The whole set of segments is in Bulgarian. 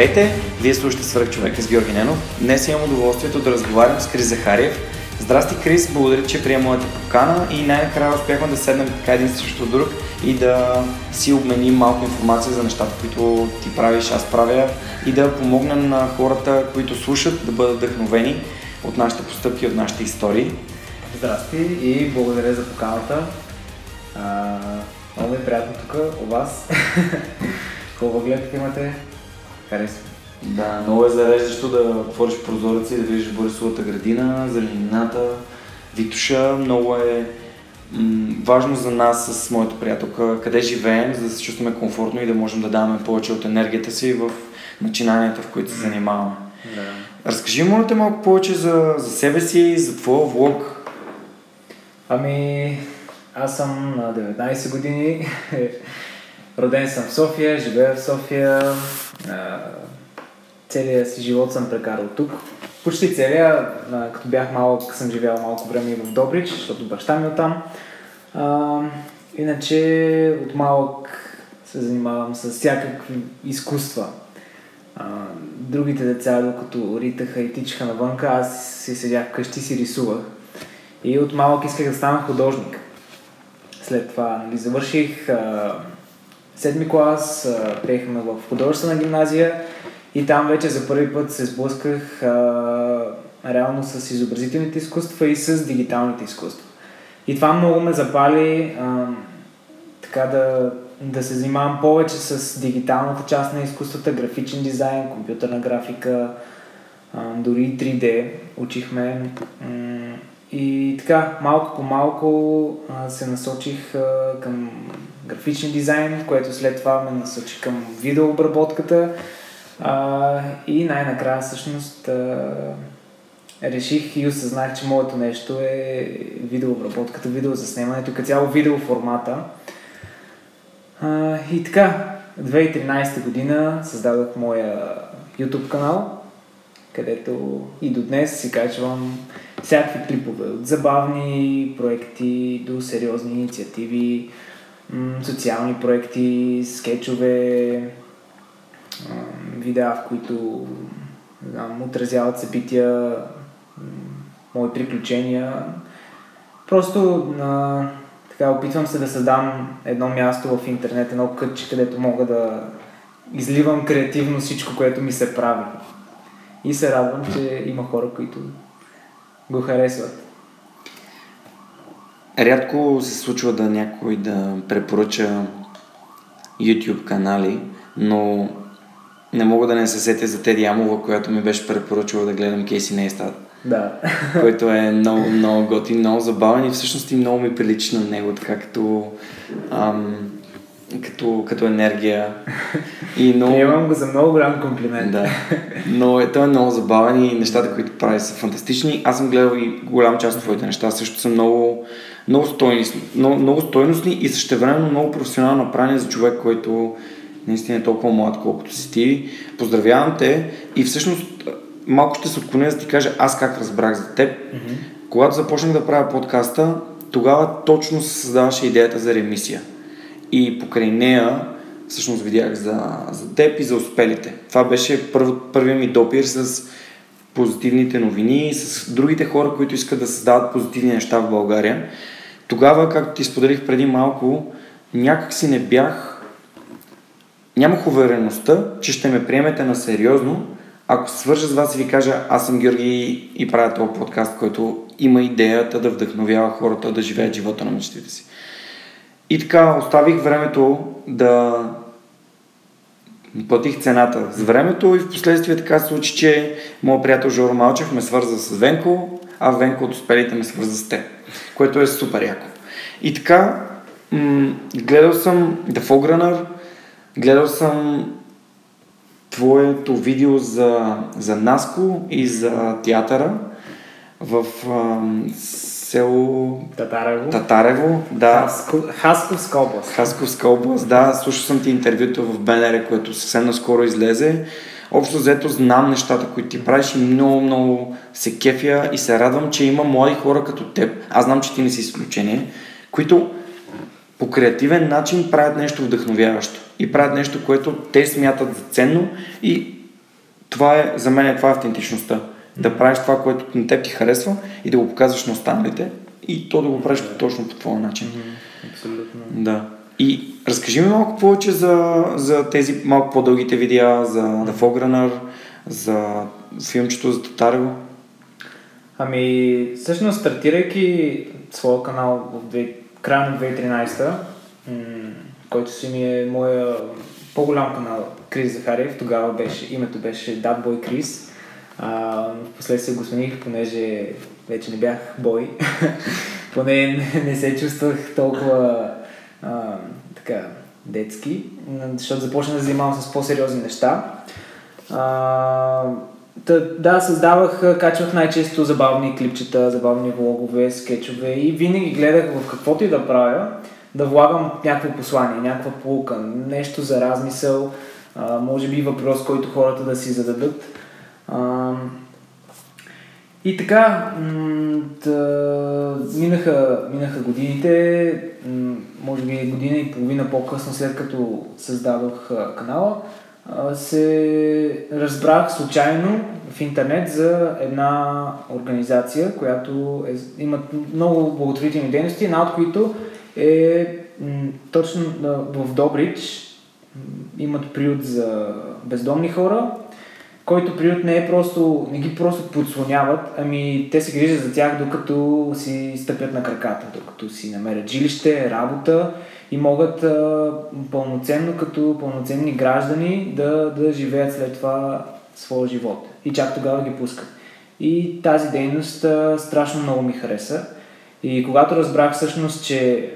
Здравейте! Вие слушате Свърх човека с Георги Ненов. Днес имам удоволствието да разговарям с Крис Захариев. Здрасти, Крис! Благодаря, че приема моята покана и най-накрая успяхме да седнем така един срещу друг и да си обменим малко информация за нещата, които ти правиш, аз правя и да помогнем на хората, които слушат, да бъдат вдъхновени от нашите постъпки, от нашите истории. Здрасти и благодаря за поканата. А, много е приятно тук у вас. Хубава гледка имате. Харесва. Да, много е зареждащо да отвориш прозореца и да видиш Борисовата градина, зеленината, Витуша. Много е м- важно за нас с моята приятелка къде живеем, за да се чувстваме комфортно и да можем да даваме повече от енергията си в начинанията, в които се занимаваме. Да. Разкажи моля те малко повече за, за себе си, за твоя влог. Ами, аз съм на 19 години. Роден съм в София, живея в София. А, целият си живот съм прекарал тук. Почти целия, а, като бях малък, съм живял малко време и в Добрич, защото баща ми е оттам. А, иначе от малък се занимавам с всякакви изкуства. А, другите деца, докато ритаха и тичаха навънка, аз си седях вкъщи си рисувах. И от малък исках да стана художник. След това нали, завърших а, седми клас, а, приехме в художествена гимназия и там вече за първи път се сблъсках а, реално с изобразителните изкуства и с дигиталните изкуства. И това много ме запали а, така да, да се занимавам повече с дигиталната част на изкуствата, графичен дизайн, компютърна графика, а, дори и 3D учихме. И така, малко по малко а, се насочих а, към графичен дизайн, което след това ме насочи към видеообработката. А, и най-накрая всъщност а, реших и осъзнах, че моето нещо е видеообработката, видеозаснемането като цяло видеоформата. А, и така, 2013 година създадох моя YouTube канал, където и до днес си качвам всякакви клипове, от забавни проекти до сериозни инициативи, социални проекти, скетчове, видеа, в които знам, отразяват събития, мои приключения. Просто а, така, опитвам се да създам едно място в интернет, едно кътче, където мога да изливам креативно всичко, което ми се прави. И се радвам, че има хора, които го харесват. Рядко се случва да някой да препоръча YouTube канали, но не мога да не се сетя за Теди Амова, която ми беше препоръчала да гледам Кейси Нейстат, Да. който е много, много готин, много забавен и всъщност и много ми прилича на него, така като, ам, като, като енергия. И много... Приемам го за много голям комплимент. Да. Но е, той е много забавен и нещата, които прави са фантастични. Аз съм гледал и голям част от твоите неща, също са много, много, стойностни, много, много стойностни и същевременно много професионално направени за човек, който наистина е толкова млад, колкото си ти. Поздравявам те и всъщност малко ще се отклоня да ти кажа аз как разбрах за теб. Мгм. Когато започнах да правя подкаста, тогава точно се създаваше идеята за ремисия. И покрай нея всъщност видях за, за теб и за успелите. Това беше първ, първият ми допир с позитивните новини, с другите хора, които искат да създават позитивни неща в България. Тогава, както ти споделих преди малко, някак си не бях, нямах увереността, че ще ме приемете на сериозно, ако свържа с вас и ви кажа, аз съм Георги и правя този подкаст, който има идеята да вдъхновява хората да живеят живота на мечтите си. И така, оставих времето да платих цената с времето и в последствие така се случи, че моят приятел Жоро Малчев ме свърза с Венко, а Венко от успелите ме свърза с теб, което е супер яко. И така, м- гледал съм The Fogrunner, гледал съм твоето видео за, за Наско и за театъра в а, село Татарево. Татарево. Да. Хаско, Хасковска област. Хасковска област, да. Слушал съм ти интервюто в БНР, което съвсем наскоро излезе. Общо взето знам нещата, които ти правиш и много, много се кефя и се радвам, че има млади хора като теб. Аз знам, че ти не си изключение, които по креативен начин правят нещо вдъхновяващо и правят нещо, което те смятат за ценно и това е, за мен е това е автентичността. Да правиш това, което на теб ти харесва и да го показваш на останалите и то да го правиш точно по твоя начин. Абсолютно. Да. И разкажи ми малко повече за, за тези малко по-дългите видеа, за The Fograner, за филмчето за Татарево. Ами, всъщност, стартирайки своя канал в две, края на 2013, м- който си ми е моя по-голям канал, Крис Захариев, тогава беше, името беше That Boy Chris. А, впоследствие го смених, понеже вече не бях бой. Поне не, не се чувствах толкова а, така, детски, защото започнах да занимавам с по-сериозни неща. А, да, създавах, качвах най-често забавни клипчета, забавни влогове, скетчове и винаги гледах в каквото и да правя, да влагам някакво послание, някаква полука, нещо за размисъл, може би въпрос, който хората да си зададат. И така, да, минаха, минаха годините, може би година и половина по-късно, след като създадох канала, се разбрах случайно в интернет за една организация, която е, имат много благотворителни дейности, една от които е точно в Добрич имат приют за бездомни хора, който приют не е просто, не ги просто подслоняват, ами те се грижат за тях докато си стъпят на краката, докато си намерят жилище, работа и могат а, пълноценно, като пълноценни граждани да, да живеят след това своя живот. И чак тогава ги пускат. И тази дейност а, страшно много ми хареса. И когато разбрах всъщност, че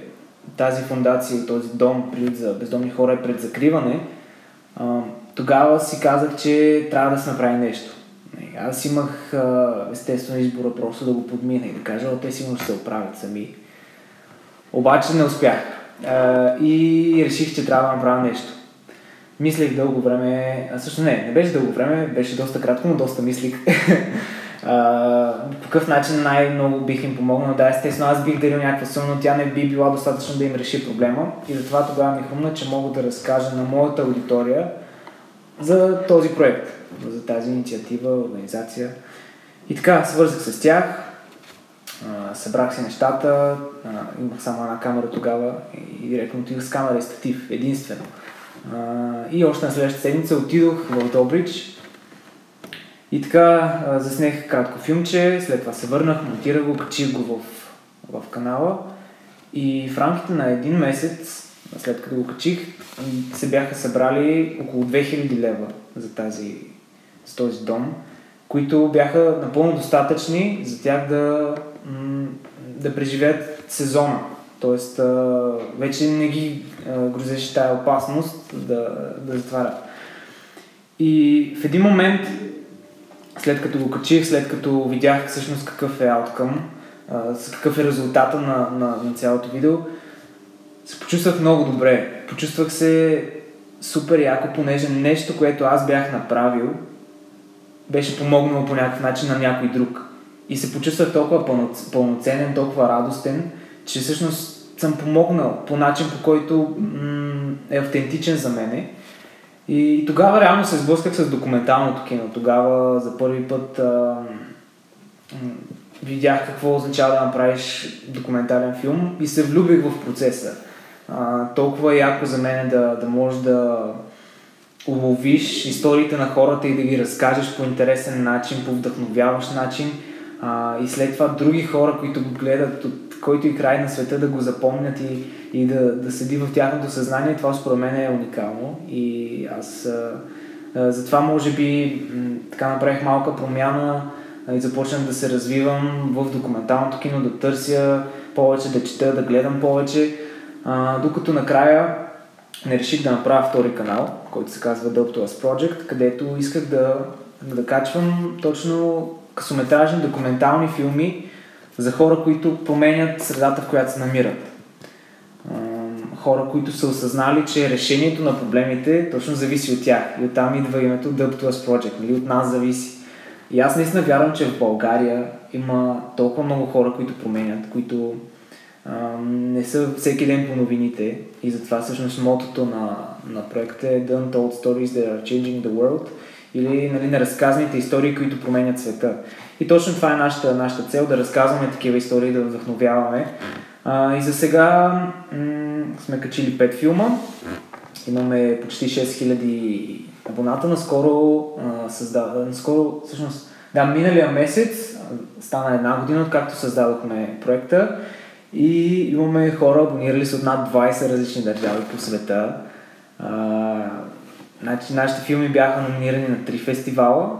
тази фундация, този дом за бездомни хора е пред закриване, а, тогава си казах, че трябва да се направи нещо. Аз имах естествено избора просто да го подмина и да кажа, те сигурно ще се оправят сами. Обаче не успях. И реших, че трябва да направя нещо. Мислех дълго време, а също не, не беше дълго време, беше доста кратко, но доста мислих. по какъв начин най-много бих им помогнал. Да, естествено, аз бих дарил някаква сума, но тя не би била достатъчно да им реши проблема. И затова тогава ми хрумна, че мога да разкажа на моята аудитория за този проект, за тази инициатива, организация. И така, свързах се с тях, събрах си нещата, имах само една камера тогава и директно отидох с камера и статив, единствено. И още на следващата седмица отидох в Добрич и така заснех кратко филмче, след това се върнах, монтирах го, качих го в, в канала и в рамките на един месец след като го качих, се бяха събрали около 2000 лева за, тази, за този дом, които бяха напълно достатъчни за тях да, да преживеят сезона. Тоест, вече не ги грозеше тая опасност да, да затварят. И в един момент, след като го качих, след като видях всъщност какъв е ауткъм, какъв е резултата на, на, на цялото видео, се почувствах много добре. Почувствах се супер яко, понеже нещо, което аз бях направил, беше помогнало по някакъв начин на някой друг. И се почувствах толкова пълноценен, толкова радостен, че всъщност съм помогнал по начин, по който м- е автентичен за мене. И тогава реално се сблъсках с документалното кино. Тогава за първи път а, м- видях какво означава да направиш документален филм и се влюбих в процеса. Толкова яко за мен да, да можеш да уловиш историите на хората и да ги разкажеш по интересен начин, по вдъхновяващ начин. А, и след това други хора, които го гледат от който и край на света да го запомнят и, и да, да седи в тяхното съзнание, това според мен е уникално. И аз а, а, затова може би м- така направих малка промяна и започнах да се развивам в документалното кино, да търся повече, да чета, да гледам повече, а, докато накрая не реших да направя втори канал, който се казва Dope to Us Project, където исках да, да качвам точно късометражни документални филми за хора, които променят средата, в която се намират. Хора, които са осъзнали, че решението на проблемите точно зависи от тях. И оттам идва името Dope to Us Project. Нали? От нас зависи. И аз наистина вярвам, че в България има толкова много хора, които променят, които не са всеки ден по новините и затова всъщност мотото на, на проекта е The Untold Stories that are changing the world или нали, неразказаните истории, които променят света. И точно това е нашата, нашата цел, да разказваме такива истории, да вдъхновяваме. А, и за сега м- сме качили 5 филма, имаме почти 6000 абоната, наскоро, а, създа... наскоро всъщност, да, миналия месец стана една година, откакто създадохме проекта и имаме хора, абонирали се от над 20 различни държави по света. А, значи, нашите филми бяха номинирани на три фестивала.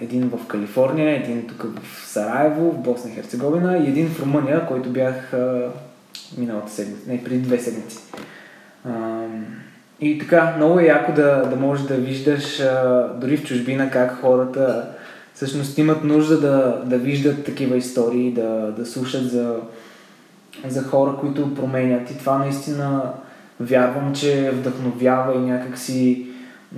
Един в Калифорния, един тук в Сараево, в Босна и Херцеговина и един в Румъния, който бях а, миналата седмица, не, преди две седмици. А, и така, много е яко да, да можеш да виждаш а, дори в чужбина как хората всъщност имат нужда да, да виждат такива истории, да, да слушат за за хора, които променят. И това наистина вярвам, че вдъхновява и някак си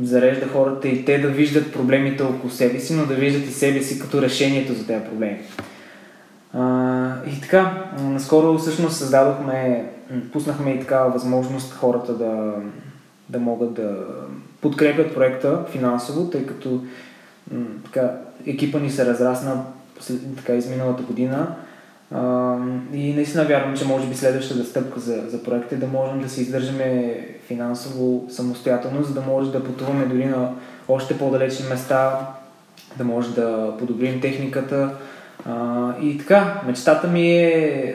зарежда хората и те да виждат проблемите около себе си, но да виждат и себе си като решението за тези проблеми. А, и така, наскоро всъщност създадохме, пуснахме и такава възможност хората да, да могат да подкрепят проекта финансово, тъй като така, екипа ни се разрасна така изминалата година и наистина вярвам, че може би следващата стъпка за, за проекта е да можем да се издържаме финансово самостоятелно, за да може да пътуваме дори на още по-далечни места, да може да подобрим техниката. А, и така, мечтата ми е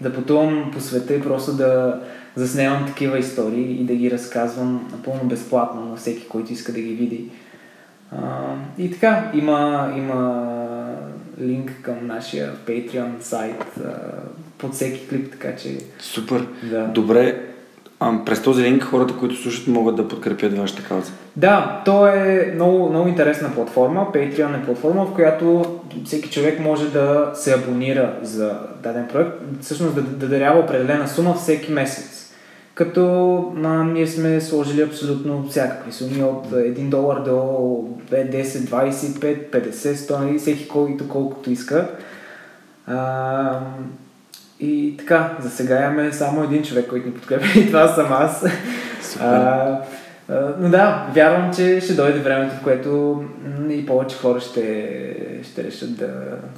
да пътувам по света и просто да заснемам такива истории и да ги разказвам напълно безплатно на всеки, който иска да ги види. А, и така, има, има линк към нашия Patreon сайт а, под всеки клип, така че... Супер. Да. Добре, а, през този линк хората, които слушат, могат да подкрепят вашата кауза. Да, то е много, много интересна платформа. Patreon е платформа, в която всеки човек може да се абонира за даден проект, всъщност да, да дарява определена сума всеки месец като а, ние сме сложили абсолютно всякакви суми от 1 долар до 5, 10, 25, 50, 100, нали, всеки който колкото иска. А, и така, за сега имаме само един човек, който ни подкрепя и това съм аз. А, но да, вярвам, че ще дойде времето, в което и повече хора ще, ще решат да...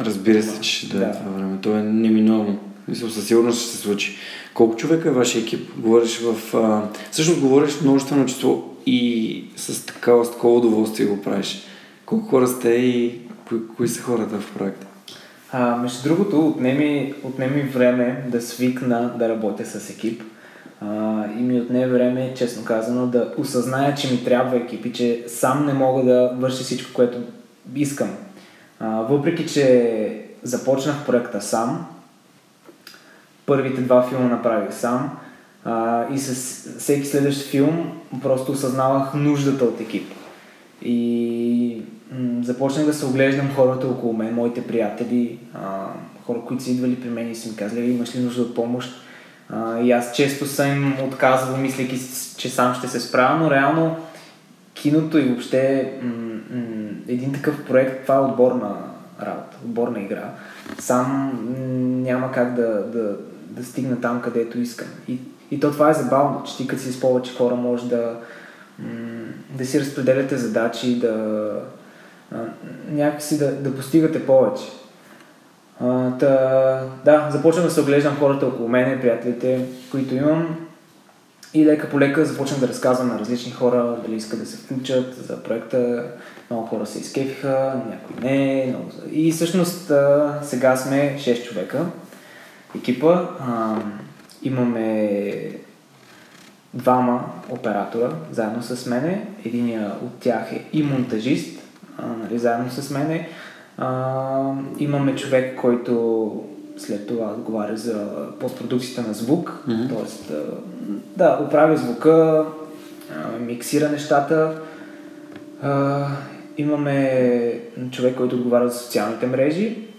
Разбира се, че ще дойде да. това време. То е неминуемо. Мисля, със сигурност ще се случи. Колко човека е вашия екип? Говориш в... А... Всъщност говориш множествено число и с такава, с такова удоволствие го правиш. Колко хора сте и кои, кои са хората в проекта? А, между другото, отнеми, отнеми време да свикна да работя с екип. А, и ми отне време, честно казано, да осъзная, че ми трябва екип и че сам не мога да върша всичко, което искам. А, въпреки, че започнах проекта сам, първите два филма направих сам а, и с всеки следващ филм просто осъзнавах нуждата от екип. И м- започнах да се оглеждам хората около мен, моите приятели, а, хора, които са идвали при мен и са ми казали, имаш ли нужда от помощ? А, и аз често съм отказвал, мислейки, че сам ще се справя, но реално киното и въобще м- м- един такъв проект, това е отборна работа, отборна игра. Сам няма как да, да, да стигна там, където искам. И, и то това е забавно, че ти като си с повече хора може да, да си разпределяте задачи, да някакси да, да постигате повече. Та, да, започнах да се оглеждам хората около мене, приятелите, които имам. И лека по лека започнах да разказвам на различни хора, дали искат да се включат за проекта. Много хора се изкефиха, някои не. Много... И всъщност сега сме 6 човека. Екипа. А, имаме двама оператора заедно с мене. Единия от тях е и монтажист, а, нали, заедно с мене. А, имаме човек, който след това отговаря за постпродукцията на звук, mm-hmm. т.е. да, оправя звука, миксира нещата. А, имаме човек, който отговаря за социалните мрежи.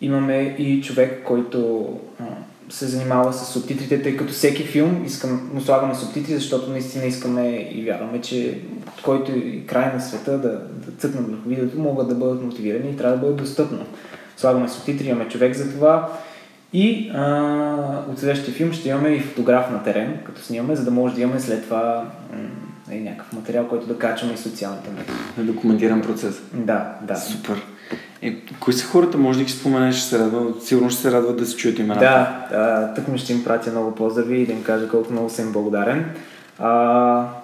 Имаме и човек, който а, се занимава с субтитрите, тъй като всеки филм искам, му слагаме субтитри, защото наистина искаме и вярваме, че от който и край на света да, да цъкнат върху видеото, могат да бъдат мотивирани и трябва да бъдат достъпно. Слагаме субтитри, имаме човек за това. И а, от следващия филм ще имаме и фотограф на терен, като снимаме, за да може да имаме след това м- е, някакъв материал, който да качваме и социалните мрежи. Документиран процес. Да, да. Супер. Е, кои са хората, може да ги споменеш, ще се радва, сигурно ще се радва да се чуят имената. Да, да тук ми ще им пратя много поздрави и да им кажа колко много съм благодарен. А,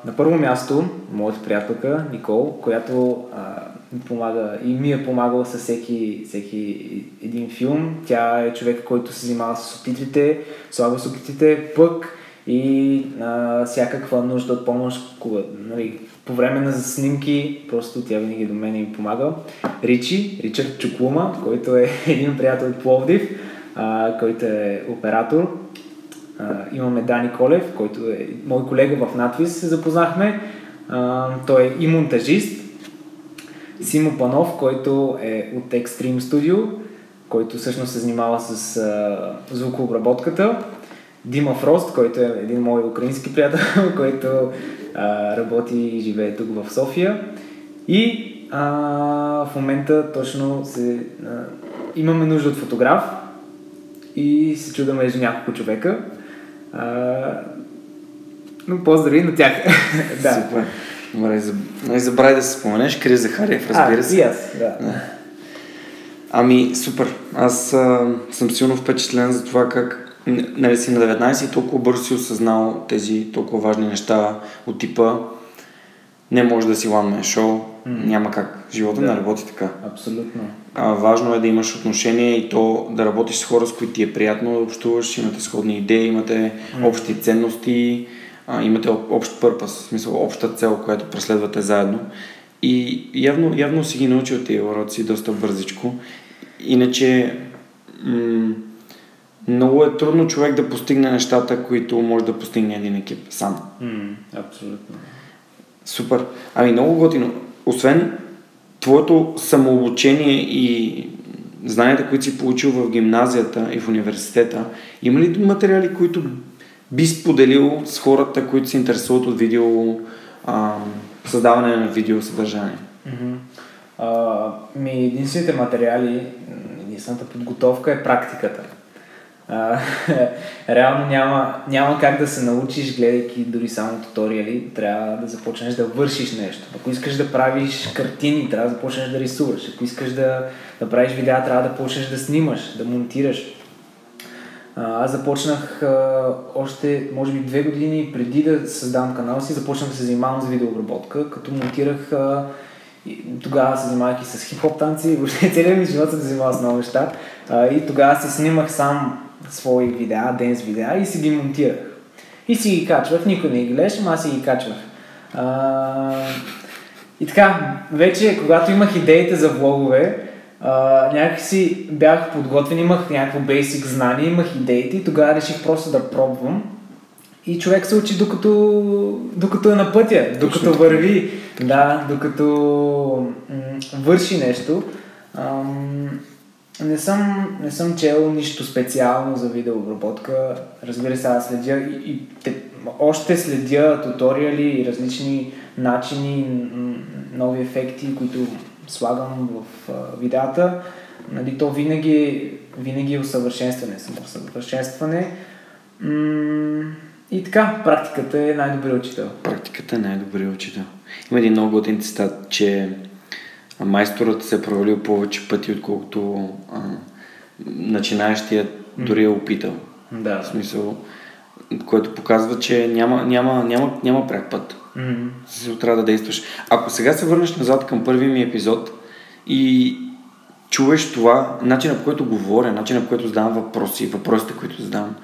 на първо място, моята приятелка Никол, която а, помага и ми е помагала с всеки, всеки един филм. Тя е човек, който се занимава с субтитрите, слага субтитрите, пък и а, всякаква нужда от помощ, кога, нали, по време на снимки, просто тя винаги до мен ми помага. Ричи, Ричард Чуклума, който е един приятел от Пловдив, а, който е оператор. А, имаме Дани Колев, който е мой колега в надвис, се запознахме. А, той е и монтажист. Симо Панов, който е от Extreme Studio, който всъщност се занимава с а, звукообработката. Дима Фрост, който е един мой украински приятел, който а, работи и живее тук в София. И а, в момента точно се, а, имаме нужда от фотограф и се чуда между няколко човека. А, но поздрави на тях. да. Супер. Добре, не забравяй да се споменеш Крис Захариев, разбира а, се. И аз, да. Ами, супер. Аз а, съм силно впечатлен за това как нали си на 19 и толкова бързо си осъзнал тези толкова важни неща от типа не може да си one man show, mm. няма как. Живота да. не работи така. Абсолютно. А, важно е да имаш отношение и то да работиш с хора, с които ти е приятно да общуваш, имате сходни идеи, имате mm. общи ценности, а, имате общ пърпас, в смисъл обща цел, която преследвате заедно. И явно, явно си ги научил тия уроци доста бързичко. Иначе м- много е трудно човек да постигне нещата, които може да постигне един екип сам. Mm, абсолютно. Супер. Ами много готино. Освен твоето самообучение и знанията, които си получил в гимназията и в университета, има ли материали, които би споделил с хората, които се интересуват от видео, а, създаване на видео съдържание? Mm-hmm. А, ми единствените материали, единствената подготовка е практиката. А, реално няма, няма как да се научиш, гледайки дори само туториали. Трябва да започнеш да вършиш нещо. Ако искаш да правиш картини, трябва да започнеш да рисуваш. Ако искаш да, да правиш видеа, трябва да почнеш да снимаш, да монтираш. А, аз започнах а, още, може би, две години преди да създавам канала си, започнах да се занимавам с видеообработка, като монтирах а, и тогава се занимавах и с хип-хоп танци, въобще целият ми живот се занимавал с много неща. И тогава се снимах сам свои видеа, денс видеа и си ги монтирах. И си ги качвах, никой не ги гледаше, аз си ги качвах. А, и така, вече когато имах идеите за влогове, Uh, някакси бях подготвен, имах някакво бейсик знание, имах идеите и тогава реших просто да пробвам. И човек се учи докато, докато е на пътя, докато върви, да, докато м- върши нещо. Ам, не съм, не съм чел нищо специално за видеообработка. Разбира се, аз следя и, и те, още следя туториали и различни начини, нови ефекти, които слагам в а, видеята. Нали, то винаги, винаги е усъвършенстване, самоусъвършенстване. М- и така, практиката е най-добрият учител. Практиката е най-добрият учител. Има един много готин цитат, че майсторът се е провалил повече пъти, отколкото а, начинаещият дори е опитал. Да. В смисъл, което показва, че няма, няма, няма, няма пряк път. Мгм. Си трябва да действаш. Ако сега се върнеш назад към първия ми епизод и чуеш това, начинът по който говоря, начинът по който задавам въпроси, въпросите, които задавам,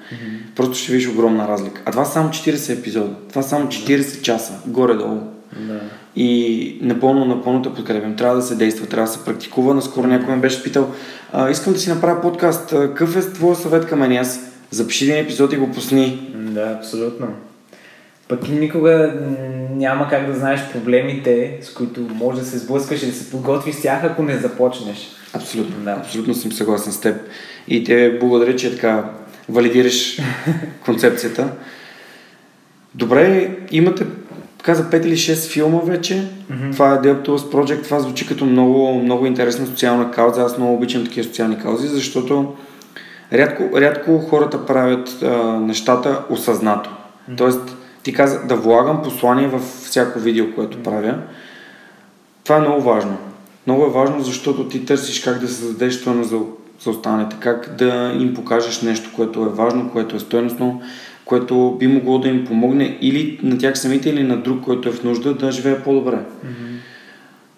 просто ще видиш огромна разлика. А това са само 40 епизода. Това са само 40 часа, горе-долу. Да. И напълно, напълно те подкрепям. Трябва да се действа, трябва да се практикува. Наскоро някой ме беше питал, а, искам да си направя подкаст. Какъв е твой съвет към мен? Аз запиши един епизод и го пусни. Да, абсолютно. Пък никога няма как да знаеш проблемите, с които може да се сблъскаш и да се подготвиш с тях, ако не започнеш. Абсолютно. Да. Абсолютно съм съгласен с теб. И те благодаря, че така валидираш концепцията. Добре, имате, каза 5 или 6 филма вече. Мгм. Това е The Up to Us Project. Това звучи като много, много интересна социална кауза. Аз много обичам такива социални каузи, защото рядко, рядко хората правят а, нещата осъзнато. Тоест, ти каза да влагам послание във всяко видео, което правя. Това е много важно. Много е важно, защото ти търсиш как да създадеш стойност за, за останалите, как да им покажеш нещо, което е важно, което е стойностно, което би могло да им помогне или на тях самите, или на друг, който е в нужда, да живее по-добре.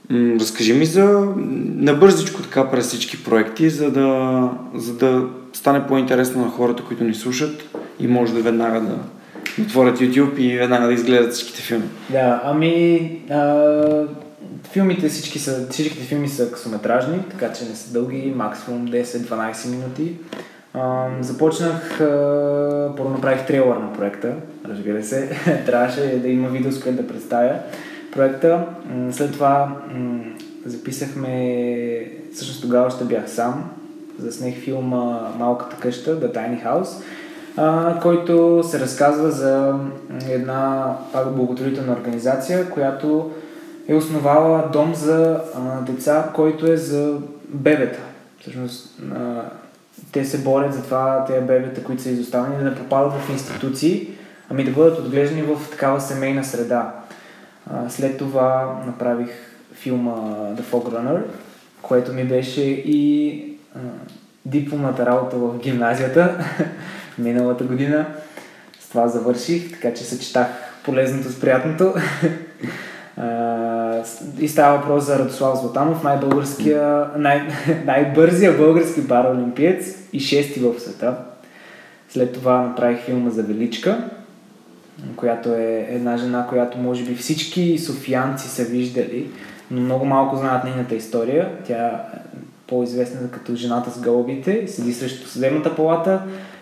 М, Разкажи ми за набързичко така през всички проекти, за да, за да стане по-интересно на хората, които ни слушат и може да веднага да отворят YouTube и веднага да изгледат всичките филми. Да, ами а, филмите всички са, всичките филми са късометражни, така че не са дълги, максимум 10-12 минути. Започнах, а, първо направих трейлър на проекта, разбира се, трябваше да има видео, с което да представя проекта. След това м, записахме, всъщност тогава ще бях сам, заснех филма Малката къща, The Tiny House, а, който се разказва за една пак благотворителна организация, която е основала дом за а, деца, който е за бебета. Всъщност, а, те се борят за това, тези бебета, които са изоставени, да не попадат в институции, ами да бъдат отглеждани в такава семейна среда. А, след това направих филма The Fog Runner, което ми беше и а, дипломната работа в гимназията миналата година. С това завърших, така че съчетах полезното с приятното. И става въпрос за Радослав Златанов, най-българския, най- най-бързия български параолимпиец и шести в света. След това направих филма за Величка, която е една жена, която може би всички софиянци са виждали, но много малко знаят нейната история. Тя е по-известна като жената с гълъбите, седи срещу съдебната палата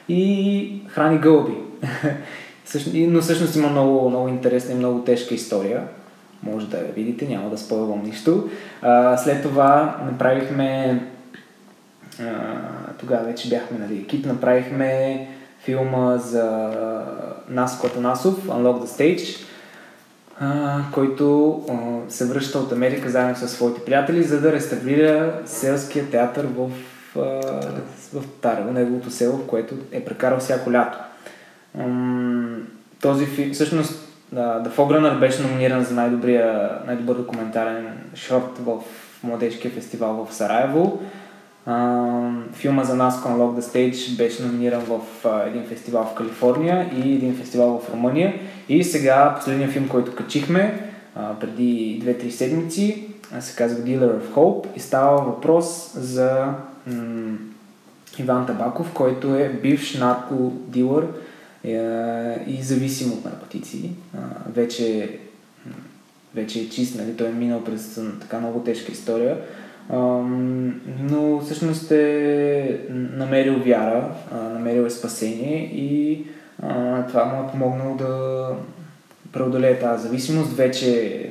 и храни гълъби. Всъщност- и- Но всъщност има много, много интересна и много тежка история. Може да я видите, няма да спойвам нищо. А, след това направихме а, тогава вече бяхме нали, екип, направихме филма за Наско Атанасов, Unlock the Stage, а, който а, се връща от Америка заедно с своите приятели, за да реставрира селския театър в, а, в Тарево, неговото село, в което е прекарал всяко лято. Ам, този филм, всъщност, The Fogrunner беше номиниран за най-добрия, най-добър документален шорт в Младежкия фестивал в Сараево. Филма за нас Unlock the Stage беше номиниран в един фестивал в Калифорния и един фестивал в Румъния. И сега последният филм, който качихме преди 2-3 седмици, се казва Dealer of Hope и става въпрос за м- Иван Табаков, който е бивш наркодилър е, и зависим от наркотици. Вече, вече е чист, нали? той е минал през така много тежка история. Но всъщност е намерил вяра, намерил е спасение и това му е помогнало да преодолее тази зависимост. Вече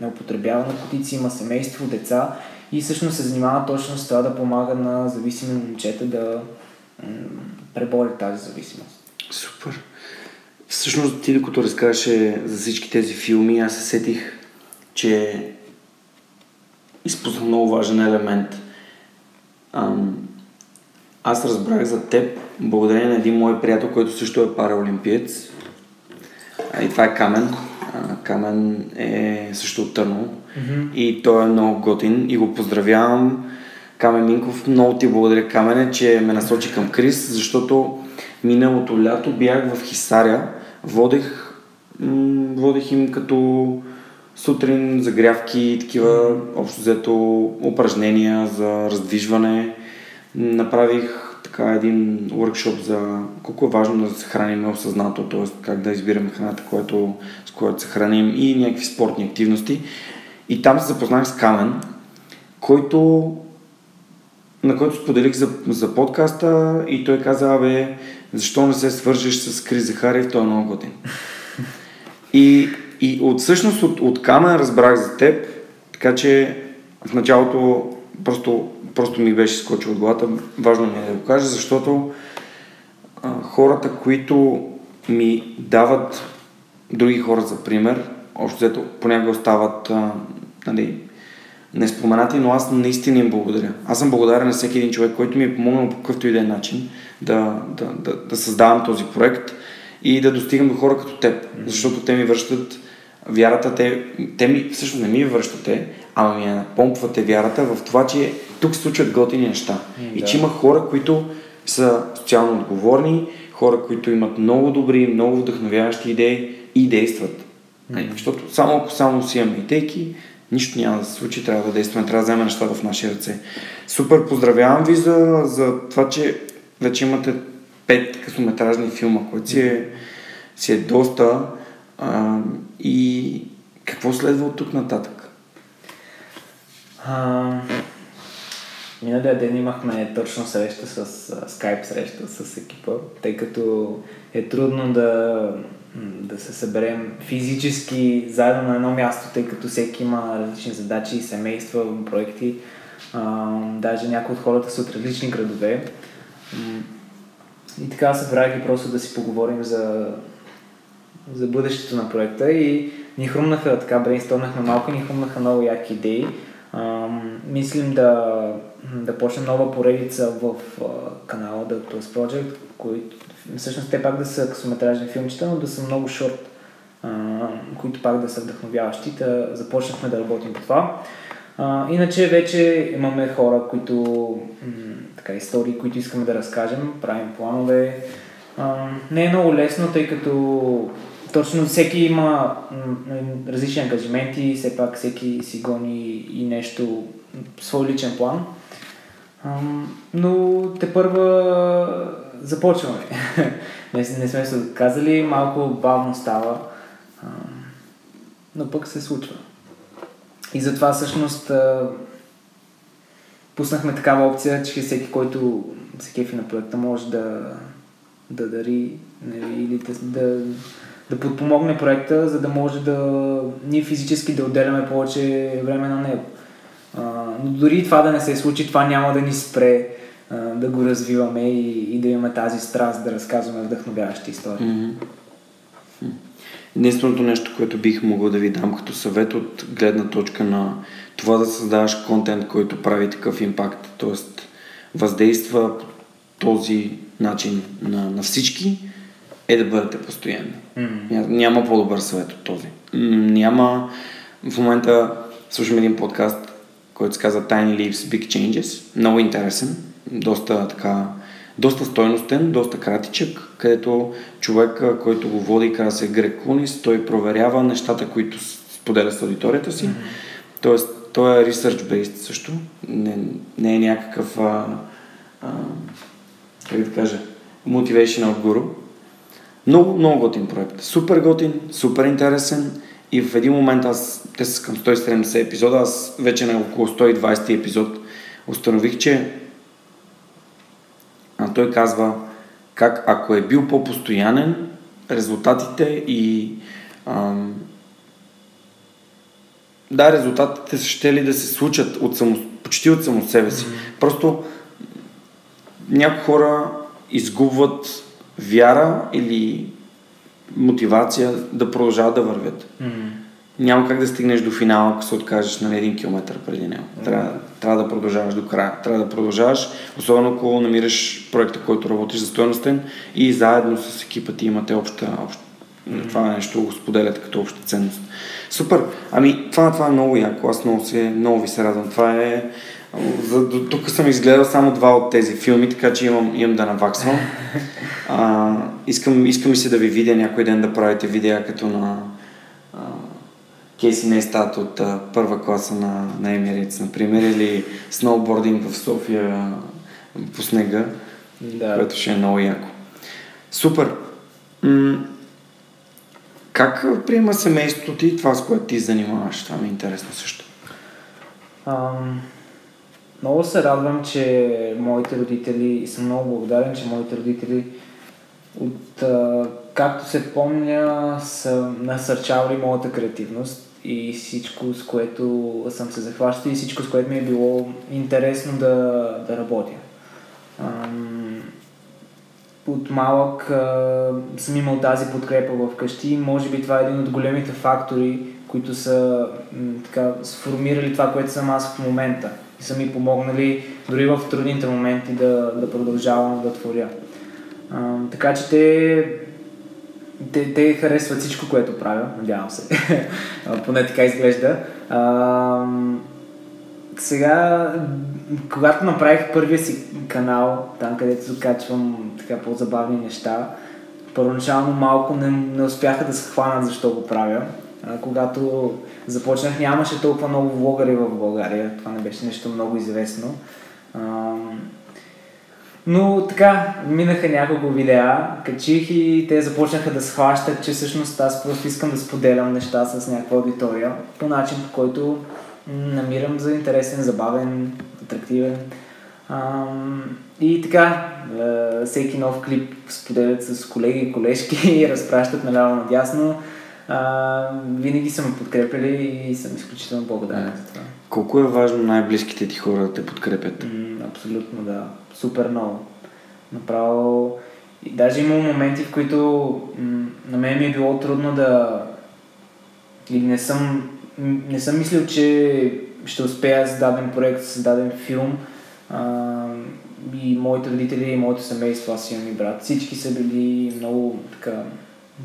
не употребява наркотици, има семейство, деца и всъщност се занимава точно с това да помага на зависими момчета да преборят тази зависимост. Супер. Всъщност ти докато разкажеше за всички тези филми, аз се сетих, че изпусна много важен елемент. Ам, аз разбрах за теб благодарение на един мой приятел, който също е параолимпиец. А, и това е Камен. А, Камен е също от Търново mm-hmm. и той е много готин и го поздравявам. Камен Минков, много ти благодаря Камене, че ме насочи към Крис, защото миналото лято бях в Хисаря, водех, водех им като сутрин загрявки такива общо взето упражнения за раздвижване. Направих така един workshop за колко е важно да се храним осъзнато, т.е. как да избираме храната, което, с която се храним и някакви спортни активности. И там се запознах с Камен, който на който споделих за, за подкаста и той каза, абе, защо не се свържеш с Крис Захариев, той е много готин. И, и от всъщност от, от Камен разбрах за теб, така че в началото просто просто ми беше скочил от главата. Важно ми е да го кажа, защото а, хората, които ми дават други хора за пример, общо взето понякога остават а, нали, неспоменати, но аз наистина им благодаря. Аз съм благодарен на всеки един човек, който ми е помогнал по какъвто и да е начин да, да, да, да създавам този проект и да достигам до хора като теб, защото те ми връщат вярата, те, те ми, всъщност не ми връщате, ама ми я напомпвате вярата в това, че тук се случват готини неща. Mm, и да. че има хора, които са социално отговорни, хора, които имат много добри, много вдъхновяващи идеи и действат. Mm. Защото само ако само си имаме идейки, нищо няма да се случи, трябва да действаме, трябва да вземем нещата в наши ръце. Супер, поздравявам ви за, за това, че вече имате пет късометражни филма, което си е, си е доста. А, и какво следва от тук нататък? А, миналия ден имахме точно среща с скайп среща с екипа, тъй като е трудно да, да се съберем физически заедно на едно място, тъй като всеки има различни задачи, семейства, проекти. А, даже някои от хората са от различни градове. И така събрах и просто да си поговорим за за бъдещето на проекта и ни хрумнаха така, брейнстормнахме малко и ни хрумнаха много яки идеи. А, мислим да, да почнем нова поредица в а, канала The Plus Project, които всъщност те пак да са късометражни филмчета, но да са много шорт, а, които пак да са вдъхновяващи. Да започнахме да работим по това. А, иначе вече имаме хора, които м- така, истории, които искаме да разкажем, правим планове. А, не е много лесно, тъй като точно всеки има различни ангажименти, все пак всеки си гони и нещо свой личен план. Но те първа започваме. не, не сме се казали, малко бавно става, но пък се случва. И затова всъщност пуснахме такава опция, че всеки, който се кефи на проекта, може да, да дари нали, или да, да да подпомогне проекта, за да може да ние физически да отделяме повече време на него. А, но дори това да не се случи, това няма да ни спре а, да го развиваме и, и да имаме тази страст да разказваме вдъхновяващи истории. Единственото нещо, което бих могъл да ви дам като съвет от гледна точка на това да създаваш контент, който прави такъв импакт, т.е. въздейства този начин на, на всички, е да бъдете постоянни. Mm-hmm. Няма по-добър съвет от този. Няма... В момента слушам един подкаст, който се казва Tiny Leaves Big Changes. Много интересен. Доста така доста стойностен, доста кратичък, където човек, който го води, казва се Грег Кунис, той проверява нещата, които споделя с аудиторията си. Mm-hmm. Тоест, той е research-based също. Не, не е някакъв, а, а, как да кажа, motivational guru. Много, много готин проект. Супер готин, супер интересен и в един момент аз, те са към 170 епизода, аз вече на около 120 епизод установих, че а той казва как ако е бил по-постоянен, резултатите и ам, да, резултатите ще ли да се случат от само, почти от само себе си. Mm-hmm. Просто някои хора изгубват вяра или мотивация да продължават да вървят. Mm-hmm. Няма как да стигнеш до финала, ако се откажеш на един километър преди него. Трябва, mm-hmm. трябва да продължаваш до края. Трябва да продължаваш, особено ако намираш проекта, който работиш за стоеностен и заедно с екипа ти имате обща, общ, Mm-hmm. Това нещо, го споделяте като обща ценност. Супер! Ами, това, това е много яко. Аз много, се, много ви се радвам. Това е... За, тук съм изгледал само два от тези филми, така че имам, имам да наваксвам. А, искам, искам и се да ви видя някой ден да правите видеа като на а, Кейси Нейстат от а, първа класа на, на Емириц, например, или сноубординг в София по снега, Да. което ще е много яко. Супер! М- как приема семейството ти това, с което ти занимаваш? Това ми е интересно също. Ам, много се радвам, че моите родители, и съм много благодарен, че моите родители от както се помня, са насърчавали моята креативност и всичко, с което съм се захващал и всичко, с което ми е било интересно да, да работя. От малък съм имал тази подкрепа в къщи. Може би това е един от големите фактори, които са така, сформирали това, което съм аз в момента. И са ми помогнали дори в трудните моменти да, да продължавам да творя. А, така че те, те, те харесват всичко, което правя, надявам се. Поне така изглежда. А, сега, когато направих първия си канал, там където качвам така по-забавни неща, първоначално малко не, не успяха да се хванат защо го правя. Когато започнах, нямаше толкова много влогари в България. Това не беше нещо много известно. Но така, минаха няколко видеа, качих и те започнаха да схващат, че всъщност аз просто искам да споделям неща с някаква аудитория по начин, по който намирам за интересен, забавен, атрактивен. И така, всеки нов клип споделят с колеги и колежки и разпращат наляво надясно. А, винаги са ме подкрепили и съм изключително благодарен за това. Колко е важно най-близките ти хора да те подкрепят? М, абсолютно, да. Супер много. Направо. И даже имало моменти, в които м, на мен ми е било трудно да. Или не съм, не съм мислил, че ще успея с даден проект, с даден филм. А, и моите родители, и моето семейство, аз имам и брат. Всички са били много така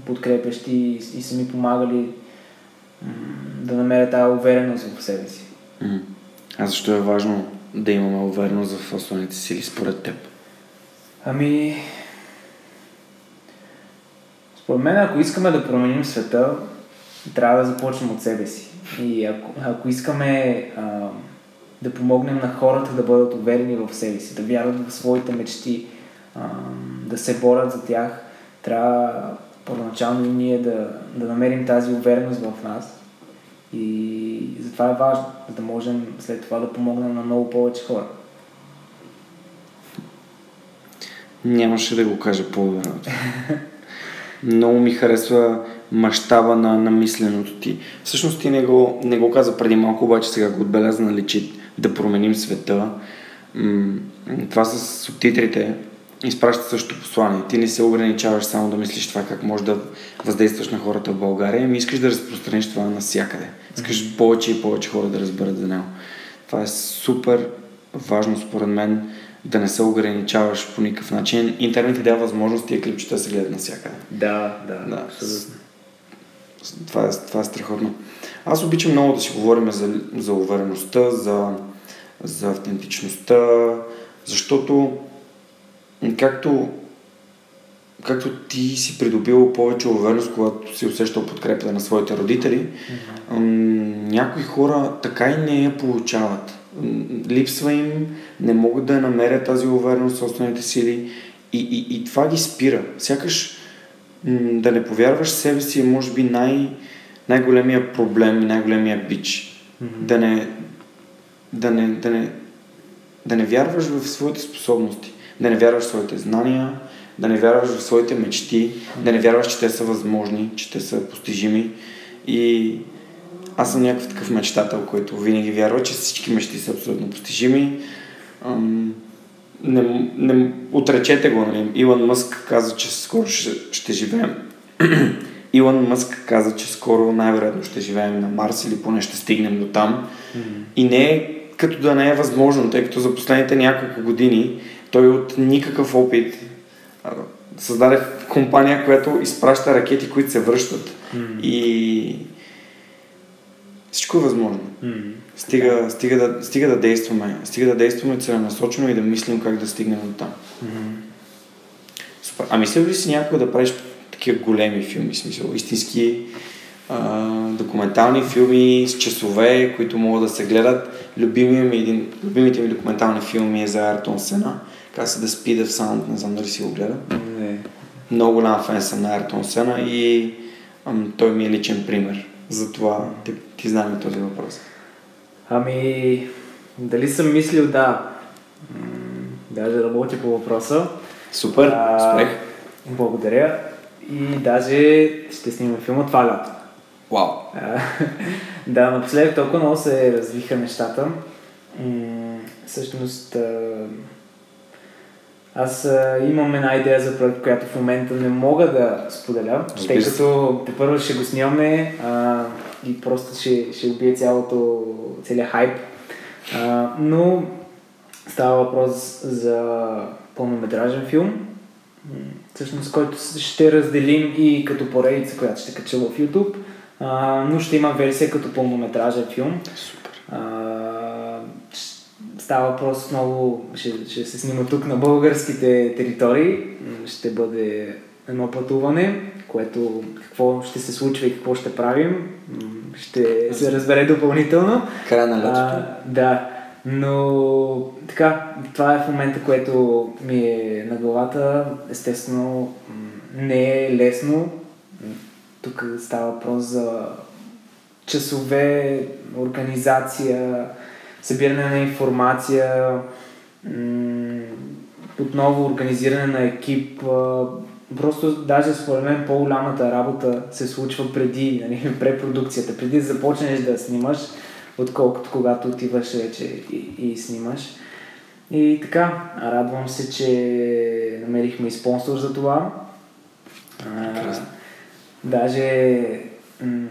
подкрепящи и, и са ми помагали да намеря тази увереност в себе си. А защо е важно да имаме увереност в собствените сили според теб? Ами, според мен, ако искаме да променим света, трябва да започнем от себе си. И ако, ако искаме а, да помогнем на хората да бъдат уверени в себе си, да вярват в своите мечти, а, да се борят за тях, трябва първоначално ние да, да намерим тази увереност в нас. И затова е важно, за да можем след това да помогнем на много повече хора. Нямаше да го кажа по-добре. Много ми харесва мащаба на, на мисленото ти. Всъщност ти не го, не го каза преди малко, обаче сега го отбеляза, нали, че да променим света. М- това с субтитрите изпраща също послание. Ти не се ограничаваш само да мислиш това как можеш да въздействаш на хората в България, ами искаш да разпространиш това навсякъде. Искаш повече и повече хора да разберат за него. Това е супер важно според мен да не се ограничаваш по никакъв начин. Интернет ти дава възможност тия клипчета да се гледат навсякъде. Да, да, Да. Това е, това е страхотно. Аз обичам много да си говорим за, за увереността, за, за автентичността, защото както, както ти си придобил повече увереност, когато си усещал подкрепата на своите родители, м, някои хора така и не я получават. Липсва им, не могат да намерят тази увереност в собствените сили и, и, и това ги спира. Сякаш да не повярваш в себе си е може би най- най-големия проблем и най-големия бич. Да не, да не, да не, да не вярваш в своите способности, да не вярваш в своите знания, да не вярваш в своите мечти, да не вярваш, че те са възможни, че те са постижими. И аз съм някакъв такъв мечтател, който винаги вярва, че всички мечти са абсолютно постижими. Ам, не, не, отречете го, нали? Илон Мъск каза, че скоро ще, ще живеем. Илон Мъск каза, че скоро най-вероятно ще живеем на Марс или поне ще стигнем до там. И не е като да не е възможно, тъй като за последните няколко години той от никакъв опит създаде компания, която изпраща ракети, които се връщат. М. И всичко е възможно. М. Стига, стига, да, стига да действаме. Стига да действаме целенасочено и да мислим как да стигнем до там. М. Супер. А мислил ли си някога да правиш такива големи филми, смисъл, истински а, документални филми с часове, които могат да се гледат. Любимия ми, един, любимите ми документални филми е за Артон Сена. Казва се The Speed of Sound, не знам дали си го гледа. Не. Много голям фен съм на Артон Сена и ам, той ми е личен пример. Затова ти, ти знам този въпрос. Ами, дали съм мислил, да. Даже работя по въпроса. Супер, А, успех. Благодаря. И даже ще снимам филма това лято. Вау. А, да, напоследък толкова много се развиха нещата. М, Всъщност, аз а, имам една идея за проект, която в момента не мога да споделя, тъй Разбира се. като те първо ще го снимаме а, и просто ще, ще убие цялото, целият хайп. А, но става въпрос за пълнометражен филм, всъщност който ще разделим и като поредица, която ще кача в YouTube, а, но ще има версия като пълнометражен филм. Супер. А, става въпрос много, ще, ще се снима тук на българските територии. Ще бъде едно пътуване, което какво ще се случва и какво ще правим, ще се разбере допълнително. Края на лятото. А, да, но така, това е в момента, което ми е на главата. Естествено, не е лесно. Тук става въпрос за часове, организация, събиране на информация, отново организиране на екип. Просто даже според мен по-голямата работа се случва преди нали, препродукцията, преди да започнеш да снимаш, отколкото когато отиваш вече и, и снимаш. И така, радвам се, че намерихме и спонсор за това. А, даже м-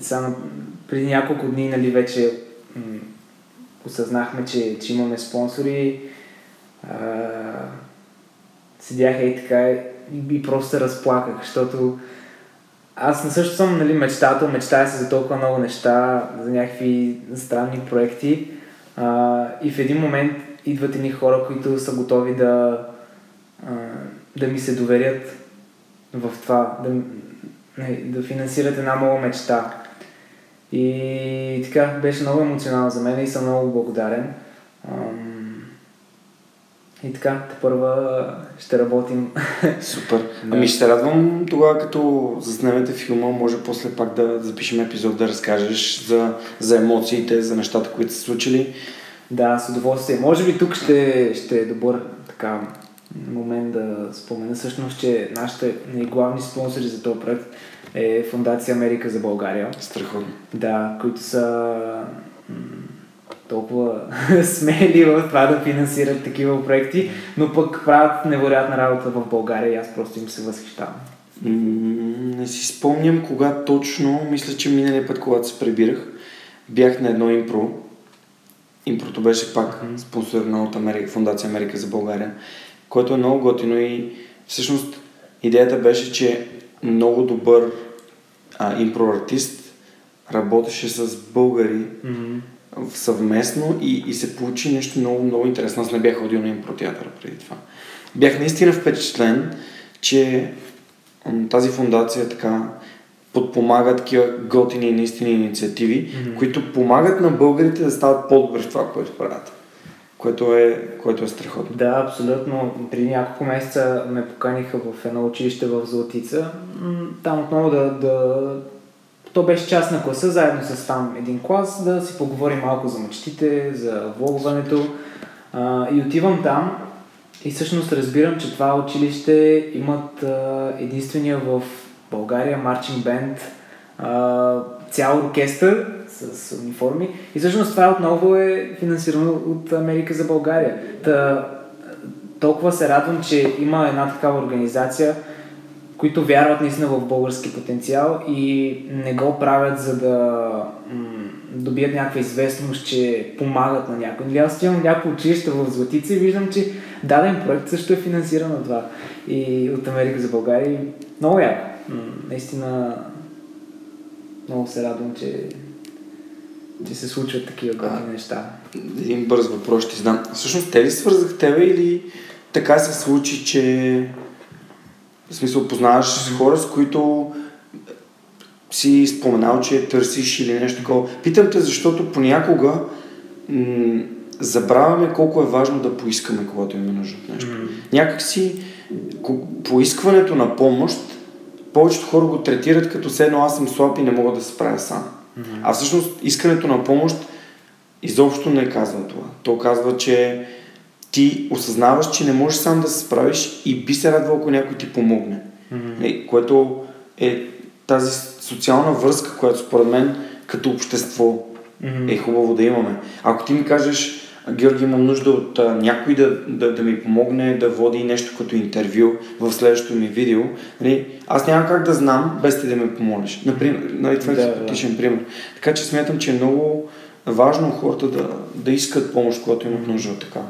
само преди няколко дни нали, вече осъзнахме, че, че имаме спонсори. А, седях и така и, и просто се разплаках, защото аз не също съм нали, мечтател, мечтая се за толкова много неща, за някакви странни проекти а, и в един момент идват едни хора, които са готови да, а, да ми се доверят в това, да, да финансират една моя мечта. И така, беше много емоционално за мен и съм много благодарен. И така, те първа ще работим. Супер. Да. Ами ще се радвам тогава, като заснемете филма, може после пак да запишем епизод да разкажеш за, за емоциите, за нещата, които са случили. Да, с удоволствие. Може би тук ще, ще е добър така момент да спомена всъщност, че нашите най-главни спонсори за този проект е Фундация Америка за България. Страхотно. Да, които са м, толкова смели в това да финансират такива проекти, но пък правят невероятна работа в България и аз просто им се възхищавам. Не си спомням кога точно, мисля, че миналия път, когато се прибирах, бях на едно импро. Импрото беше пак спонсорирано от Америка, Фундация Америка за България, което е много готино и всъщност идеята беше, че много добър а, импро артист работеше с българи съвместно и, и се получи нещо много, много интересно. Аз не бях ходил на импротеатъра преди това. Бях наистина впечатлен, че тази фундация така подпомага такива готини наистина инициативи, Мгм. които помагат на българите да стават по-добри в това, което правят. Което е, което е страхотно. Да, абсолютно. Преди няколко месеца ме поканиха в едно училище в Златица. Там отново да, да... То беше част на класа, заедно с там един клас, да си поговорим малко за мечтите, за влогването. И отивам там и всъщност разбирам, че това училище имат единствения в България марчинг бенд, цял оркестър с униформи. И всъщност това отново е финансирано от Америка за България. Та, толкова се радвам, че има една такава организация, които вярват наистина в български потенциал и не го правят за да, м- добият някаква известност, че помагат на някой. Нали, аз имам някакво училище в Златица и виждам, че даден проект също е финансиран от това. И от Америка за България. Много яко. Наистина много се радвам, че, че се случват такива готини неща. Един бърз въпрос ще знам. Всъщност те ли свързах тебе или така се случи, че в смисъл познаваш mm-hmm. хора, с които си споменал, че търсиш или нещо такова. Питам те, защото понякога м- забравяме колко е важно да поискаме, когато имаме нужда от нещо. Mm-hmm. Някак си поискването на помощ, повечето хора го третират като все едно аз съм слаб и не мога да се справя сам. Mm-hmm. А всъщност искането на помощ изобщо не казва това. То казва, че ти осъзнаваш, че не можеш сам да се справиш и би се радвал, ако някой ти помогне. Mm-hmm. Което е тази социална връзка, която според мен като общество mm-hmm. е хубаво да имаме. Ако ти ми кажеш, Георги, имам нужда от а, някой да, да, да ми помогне да води нещо като интервю в следващото ми видео, нали, аз няма как да знам без ти да ме помолиш. Например, нали, това е да, симпатичен да. пример. Така че смятам, че е много важно хората да, да искат помощ, когато имат нужда от така.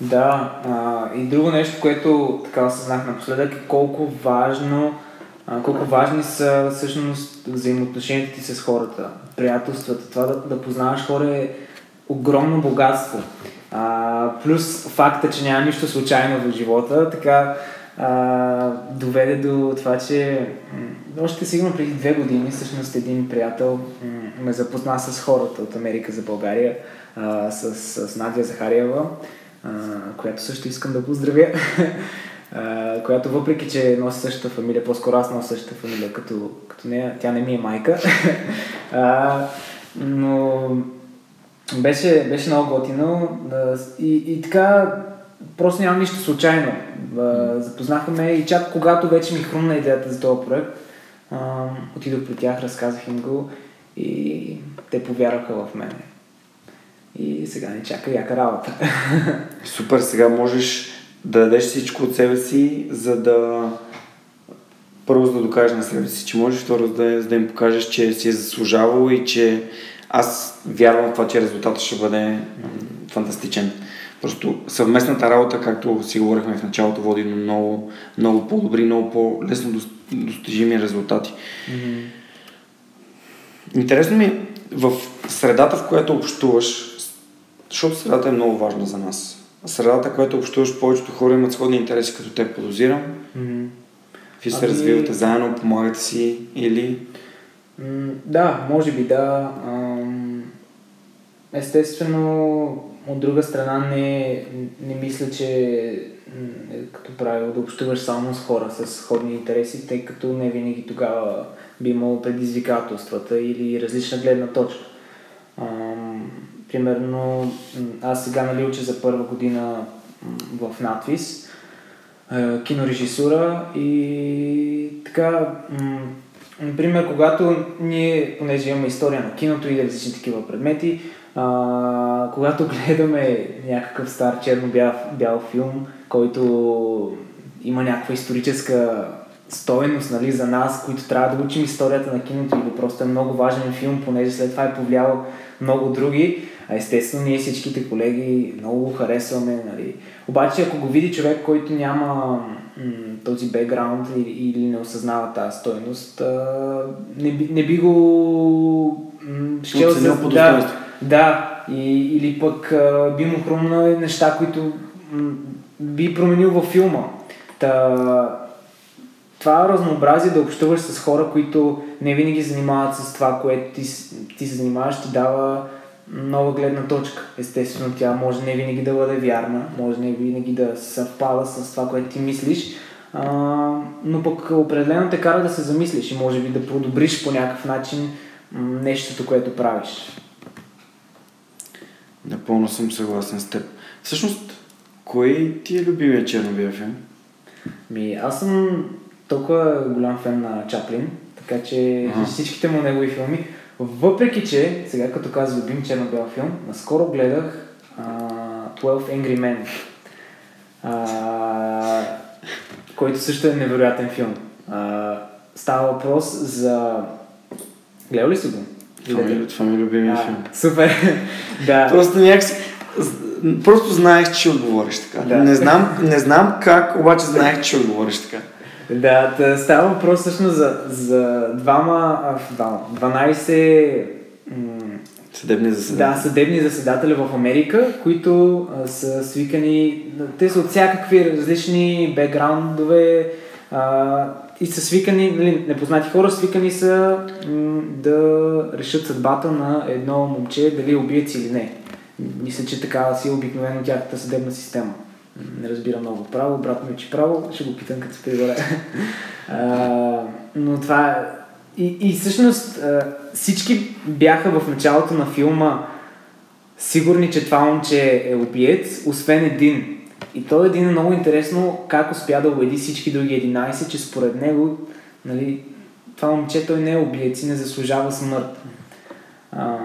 Да, а, и друго нещо, което така осъзнах напоследък е колко важно а, колко важни са всъщност взаимоотношенията ти с хората, приятелствата, това да, да познаваш хора е огромно богатство. А, плюс факта, че няма нищо случайно в живота, така а, доведе до това, че още сигурно преди две години всъщност един приятел ме запозна с хората от Америка за България, а, с, с Надя Захариева, а, която също искам да поздравя. която въпреки, че носи същата фамилия, по-скоро аз нося същата фамилия като, като нея, тя не ми е майка. а, но беше, беше много готино и, и така просто няма нищо случайно. Запознахме и чак когато вече ми хрумна идеята за този проект, отидох при тях, разказах им го и те повярваха в мене. И сега ни чака яка работа. Супер, сега можеш да дадеш всичко от себе си, за да първо за да докажеш на себе си, че можеш, второ за да, за да им покажеш, че си е заслужавал и че аз вярвам в това, че резултатът ще бъде фантастичен. Просто съвместната работа, както си говорихме в началото, води до много, много по-добри, много по-лесно достижими резултати. Mm-hmm. Интересно ми е в средата, в която общуваш, защото средата е много важна за нас средата, която общуваш, повечето хора имат сходни интереси като те, подозирам. Mm-hmm. Вие се ами... развивате заедно, помагате си или... Да, може би да. Естествено, от друга страна не, не мисля, че е като правило да общуваш само с хора с сходни интереси, тъй като не винаги тогава би имало предизвикателствата или различна гледна точка. Примерно, аз сега нали уча за първа година в надвис, е, кинорежисура и така, например, когато ние, понеже имаме история на киното и различни такива предмети, а, когато гледаме някакъв стар черно-бял бял филм, който има някаква историческа стоеност нали, за нас, които трябва да учим историята на киното или просто е много важен филм, понеже след това е повлиял много други. А естествено ние всичките колеги много го харесваме. Нали. Обаче ако го види човек, който няма този бекграунд или, или не осъзнава тази стойност, не, би, не би го щел за... Да, да и, или пък а, би му хрумна неща, които м- би променил във филма. Та, това разнообразие да общуваш с хора, които не винаги занимават с това, което ти, ти се занимаваш, ти дава нова гледна точка. Естествено, тя може не винаги да бъде вярна, може не винаги да съвпада с това, което ти мислиш, а, но пък определено те кара да се замислиш и може би да подобриш по някакъв начин нещото, което правиш. Напълно съм съгласен с теб. Всъщност, кой ти е любимия черно филм? Ми, аз съм толкова голям фен на Чаплин, така че ага. всичките му негови филми, въпреки че, сега като казвам любим черно-бял филм, наскоро гледах а, 12 Angry Men, а, който също е невероятен филм. А, става въпрос за... Гледал ли си го? Това ми, това ми е любимия филм. Супер. да. Просто някакси... Просто знаех, че ще отговориш така. Да. Не, знам, не знам как, обаче знаех, че ще отговориш така. Да, да става въпрос всъщност за, за двама, двама, 12 м, Съдебни заседания. да, съдебни заседатели в Америка, които а, са свикани, те са от всякакви различни бекграундове а, и са свикани, нали, непознати хора, свикани са м, да решат съдбата на едно момче, дали е убиец или не. Мисля, че така си е обикновено тяхната съдебна система. Не разбира много право, брат ми учи право, ще го питам като се прибере. Но това е... И, и всъщност всички бяха в началото на филма сигурни, че това момче е убиец, освен един. И той един е много интересно как успя да убеди всички други 11, че според него нали, това момче той не е убиец и не заслужава смърт. А,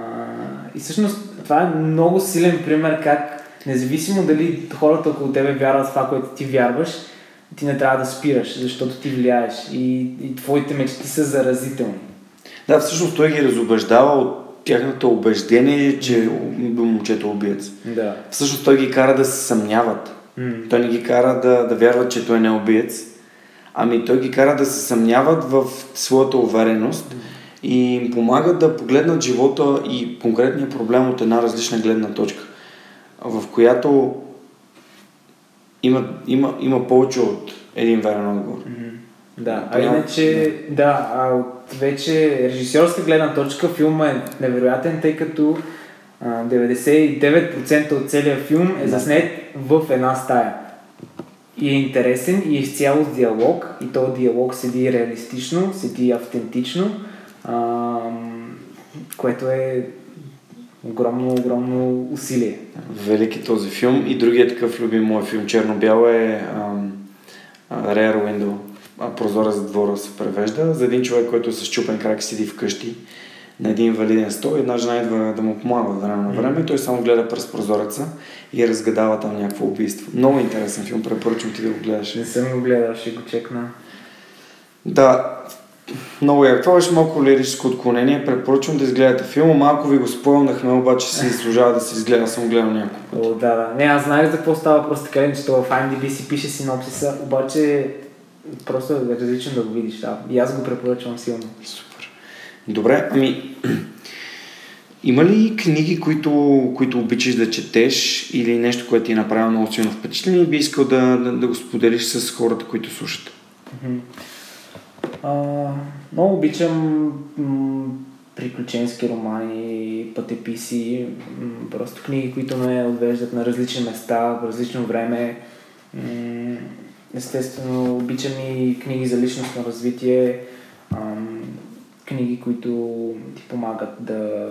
и всъщност това е много силен пример как независимо дали хората около тебе вярват в това, което ти вярваш, ти не трябва да спираш, защото ти влияеш и, и твоите мечти са заразителни. Да, всъщност той ги разобеждава от тяхното убеждение, че момчето е убиец. Да. Всъщност той ги кара да се съмняват. М. Той не ги кара да, да вярват, че той не е убиец. Ами той ги кара да се съмняват в своята увереност и им помага да погледнат живота и конкретния проблем от една различна гледна точка, в която има, има, има повече от един верен отговор. Мгм. Да, а иначе, да, а от вече режисьорска гледна точка филма е невероятен, тъй като а, 99% от целия филм е заснет в една стая. И е интересен и е изцяло с диалог и този диалог седи реалистично, седи автентично, ам, което е огромно, огромно усилие. Велики този филм. И другият такъв любим мой филм, черно-бял е ам, Rare Window. А, Прозора за двора се превежда. За един човек, който е с чупен крак седи вкъщи на един валиден стол. Една жена идва да му помага от време на време. Той само гледа през прозореца и разгадава там някакво убийство. Много интересен филм, препоръчвам ти да го гледаш. Не съм го гледал, ще го чекна. Да, много як. Това беше малко лирическо отклонение. Препоръчвам да изгледате филма. Малко ви го спойлнахме, обаче си заслужава да се изгледа. Съм гледал няколко. О, да, да. Не, аз знаех за какво става, просто така, че това в IMDb си пише синопсиса, обаче просто е различно да го видиш. Да. И аз го препоръчвам силно. Супер. Добре, ами има ли книги, които, които обичаш да четеш или нещо, което ти е направило много силно впечатление и би искал да, да, да го споделиш с хората, които слушат? Мгм. А, много обичам м- приключенски романи, пътеписи, м- просто книги, които ме отвеждат на различни места, в различно време. М- Естествено, обичам и книги за личностно развитие, ам, книги, които ти помагат да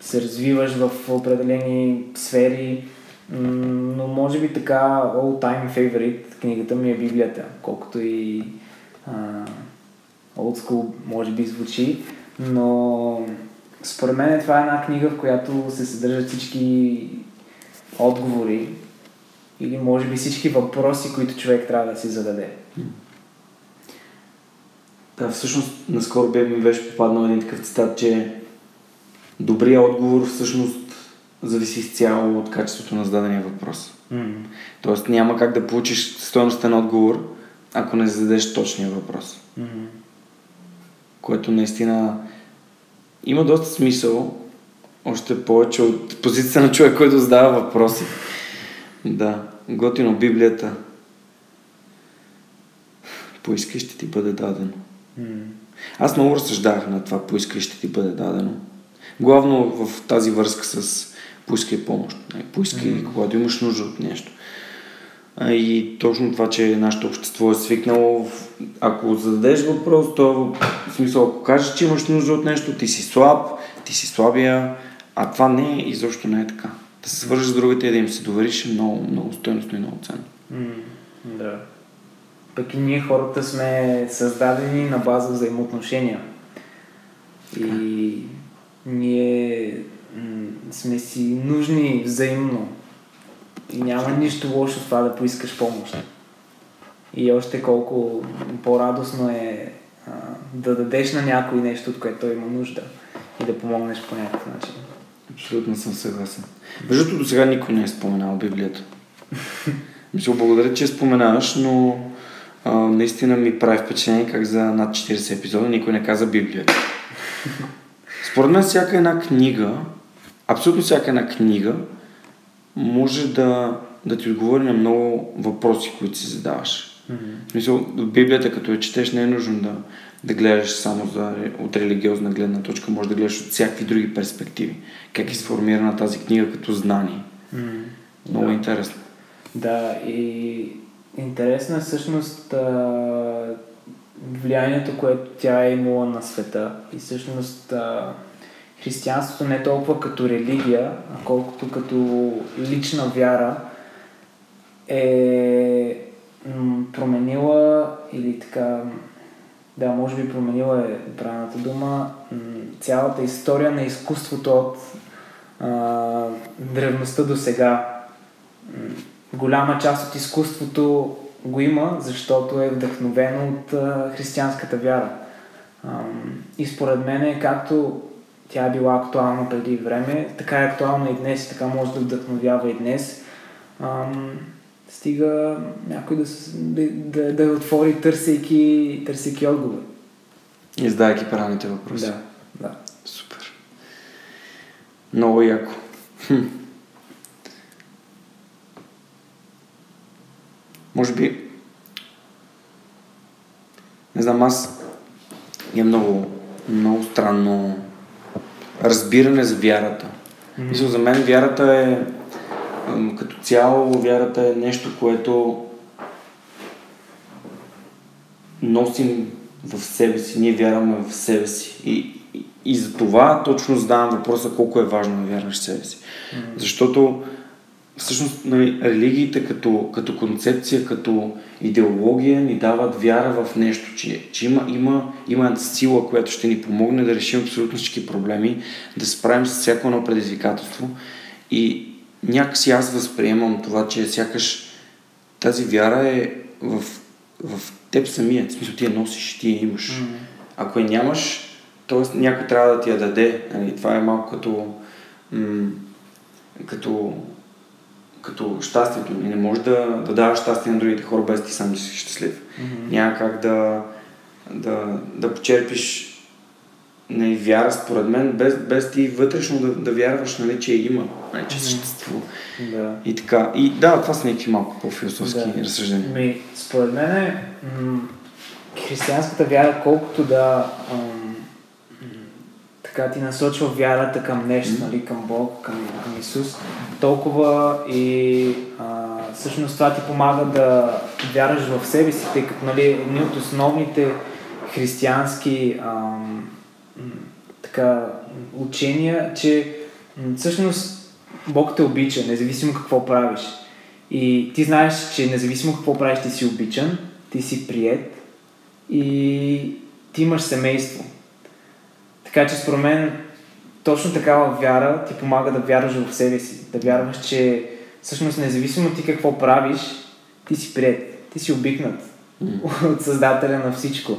се развиваш в определени сфери, но може би така all time favorite книгата ми е Библията, колкото и school може би звучи, но според мен това е една книга, в която се съдържат всички отговори или може би всички въпроси, които човек трябва да си зададе. Да, всъщност, наскоро бе ми беше попаднал един такъв цитат, че добрият отговор всъщност зависи изцяло от качеството на зададения въпрос. Тоест няма как да получиш стоеностен отговор, ако не зададеш точния въпрос. Което наистина има доста смисъл, още повече от позицията на човек, който задава въпроси. Да, готино Библията. Поискай, ще ти бъде дадено. Аз много разсъждавах на това, поискай, ще ти бъде дадено. Главно в тази връзка с поискай помощ. Поискай, Мгм. когато имаш нужда от нещо. И точно това, че нашето общество е свикнало, ако зададеш въпрос, то в смисъл, ако кажеш, че имаш нужда от нещо, ти си слаб, ти си слабия, а това не е, изобщо не е така. Да се свържеш с другите и да им се довериш е много, много стойностно и много ценно. Да. Пък и ние хората сме създадени на база взаимоотношения. И ние м, сме си нужни взаимно. И няма нищо лошо в това да поискаш помощ. И още колко по-радостно е а, да дадеш на някой нещо, от което той има нужда. и да помогнеш по някакъв начин. Абсолютно съм съгласен. Между другото, до сега никой не е споменал Библията. Мисля, благодаря, че споменаваш, но а, наистина ми прави впечатление как за над 40 епизода никой не каза Библията. Според мен всяка една книга, абсолютно всяка една книга, може да, да ти отговори на много въпроси, които си задаваш. Mm-hmm. Мисъл, Библията, като я четеш, не е нужно да, да гледаш само за, от религиозна гледна точка, може да гледаш от всякакви други перспективи. Как е сформирана тази книга като знание. Mm-hmm. Много да. интересно. Да, и интересно е всъщност а, влиянието, което тя е имала на света. И всъщност а, християнството не е толкова като религия, а колкото като лична вяра е променила или така, да, може би променила е правилната дума, цялата история на изкуството от а, древността до сега. Голяма част от изкуството го има, защото е вдъхновено от а, християнската вяра. А, и според мен, както тя е била актуална преди време, така е актуална и днес и така може да вдъхновява и днес. А, стига някой да, да, да, да отвори, търсейки, търсейки отговор. И задавайки правилните въпроси. Да, да. Супер. Много яко. Може би, не знам, аз е много, много странно разбиране за вярата. Mm-hmm. Мисля, за мен вярата е като цяло вярата е нещо, което носим в себе си. Ние вярваме в себе си. И, и, и за това точно задавам въпроса колко е важно да вярваш в себе си. Mm-hmm. Защото всъщност нали, религиите като, като концепция, като идеология ни дават вяра в нещо, че, че има, има, има сила, която ще ни помогне да решим абсолютно всички проблеми, да справим с всяко едно предизвикателство. И някакси аз възприемам това, че сякаш тази вяра е в, в теб самия. В смисъл ти я носиш, ти я имаш. Mm-hmm. Ако я нямаш, т.е. някой трябва да ти я даде. Нали? Това е малко като, м- като като щастието. И не можеш да, да даваш щастие на другите хора без ти сам да си щастлив. Mm-hmm. Няма как да, да, да почерпиш нали, вяра, според мен, без, без ти вътрешно да, да вярваш, нали, че има, нали, че съществува. Да. И така. И да, това са някакви малко по-философски да. разсъждения. Ми, според мен е, м- християнската вяра, колкото да м- така ти насочва вярата към нещо, mm-hmm. нали, към Бог, към, към Исус, толкова и а, всъщност това ти помага да вярваш в себе си, тъй като нали, едни от основните християнски ам, така, учения, че всъщност Бог те обича, независимо какво правиш. И ти знаеш, че независимо какво правиш, ти си обичан, ти си прият и ти имаш семейство. Така че според мен точно такава вяра ти помага да вярваш в себе си, да вярваш, че всъщност независимо ти какво правиш, ти си прият, ти си обикнат mm. от Създателя на всичко.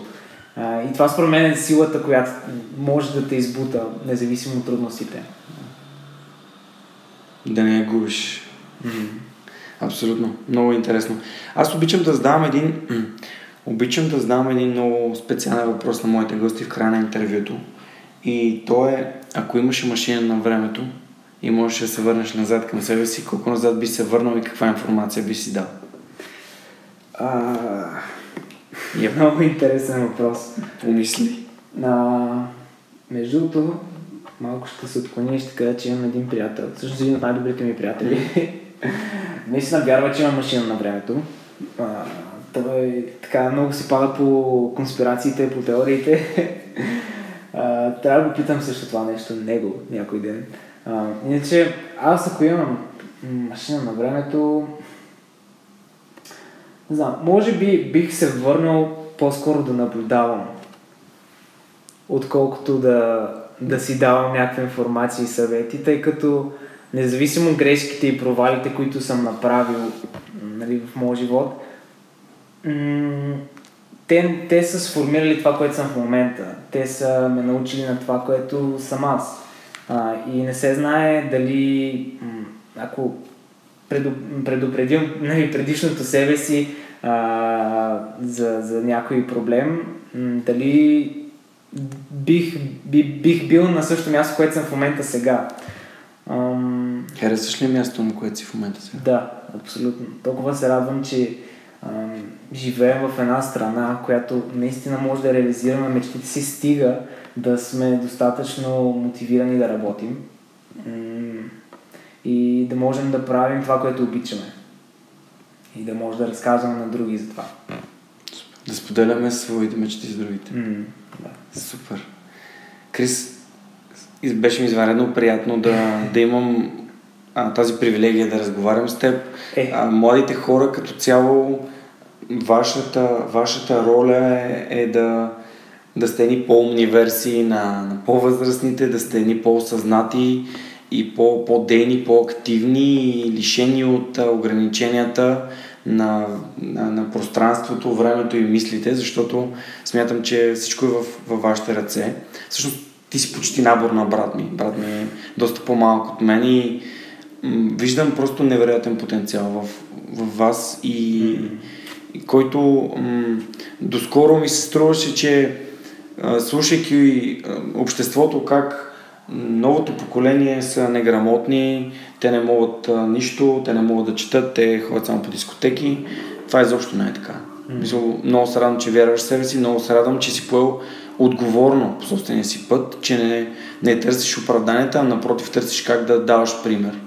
А, и това според мен е силата, която може да те избута, независимо от трудностите. Да не я губиш. Абсолютно. Много интересно. Аз обичам да задавам един обичам да задавам един много специален въпрос на моите гости в края на интервюто. И то е, ако имаше машина на времето и можеш да се върнеш назад към себе си, колко назад би се върнал и каква информация би си дал? А... Е много интересен въпрос. Помисли. А, между другото, малко ще се отклоня и ще кажа, че имам един приятел. Всъщност един от най-добрите ми приятели. Наистина вярва, че има машина на времето. А, той така много си пада по конспирациите, по теориите. Трябва да го питам също това нещо него някой ден. А, иначе, аз ако имам машина на времето, не знам, може би бих се върнал по-скоро да наблюдавам, отколкото да, да си давам някаква информация и съвети, тъй като независимо грешките и провалите, които съм направил нали, в моят живот, м- те, те са сформирали това, което съм в момента. Те са ме научили на това, което съм аз. А, и не се знае дали, ако предупредим нали, предишното себе си а, за, за някой проблем, дали бих, би, бих бил на същото място, което съм в момента сега. Ам... Харесваш ли място, на което си в момента сега? Да, абсолютно. Толкова се радвам, че живеем в една страна, която наистина може да реализираме мечтите си, стига да сме достатъчно мотивирани да работим и да можем да правим това, което обичаме. И да може да разказваме на други за това. Да споделяме своите мечти с другите. Mm, да. Супер. Крис, беше ми извънредно приятно да, да имам а, тази привилегия да разговарям с теб. Е. А, младите хора като цяло, вашата, вашата роля е, е да, да сте ни по-умни версии на, на по-възрастните, да сте ни по-осъзнати и по, по-дейни, по-активни и лишени от ограниченията на, на, на пространството, времето и мислите, защото смятам, че всичко е в, във вашите ръце. Всъщност ти си почти набор на брат ми. Брат ми е доста по-малък от мен и м- виждам просто невероятен потенциал в, в вас и, mm-hmm. Който м- доскоро ми се струваше, че а, слушайки а, обществото как новото поколение са неграмотни, те не могат а, нищо, те не могат да четат, те ходят само по дискотеки. Това изобщо не е така. Mm. Мисъл, много се радвам, че вярваш в себе си, много се радвам, че си поел отговорно по собствения си път, че не, не търсиш оправданията, а напротив търсиш как да даваш пример.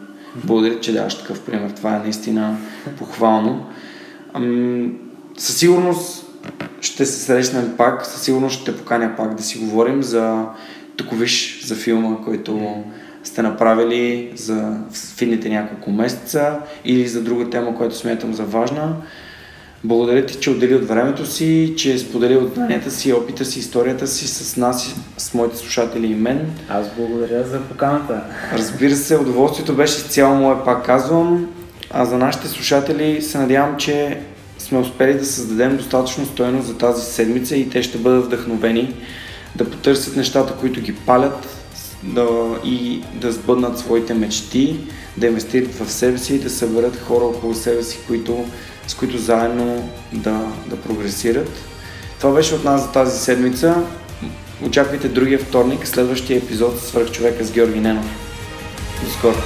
Благодаря, че даваш такъв пример. Това е наистина похвално. Ам, със сигурност ще се срещнем пак, със сигурност ще поканя пак да си говорим за тук виж за филма, който сте направили за фините няколко месеца или за друга тема, която смятам за важна. Благодаря ти, че отдели от времето си, че сподели от знанията си, опита си, историята си с нас, с моите слушатели и мен. Аз благодаря за поканата. Разбира се, удоволствието беше цяло мое, пак казвам. А за нашите слушатели се надявам, че сме успели да създадем достатъчно стоеност за тази седмица и те ще бъдат вдъхновени да потърсят нещата, които ги палят да, и да сбъднат своите мечти, да инвестират в себе си и да съберат хора около себе си, които, с които заедно да, да прогресират. Това беше от нас за тази седмица. Очаквайте другия вторник, следващия епизод с човека с Георги Ненов. До скоро!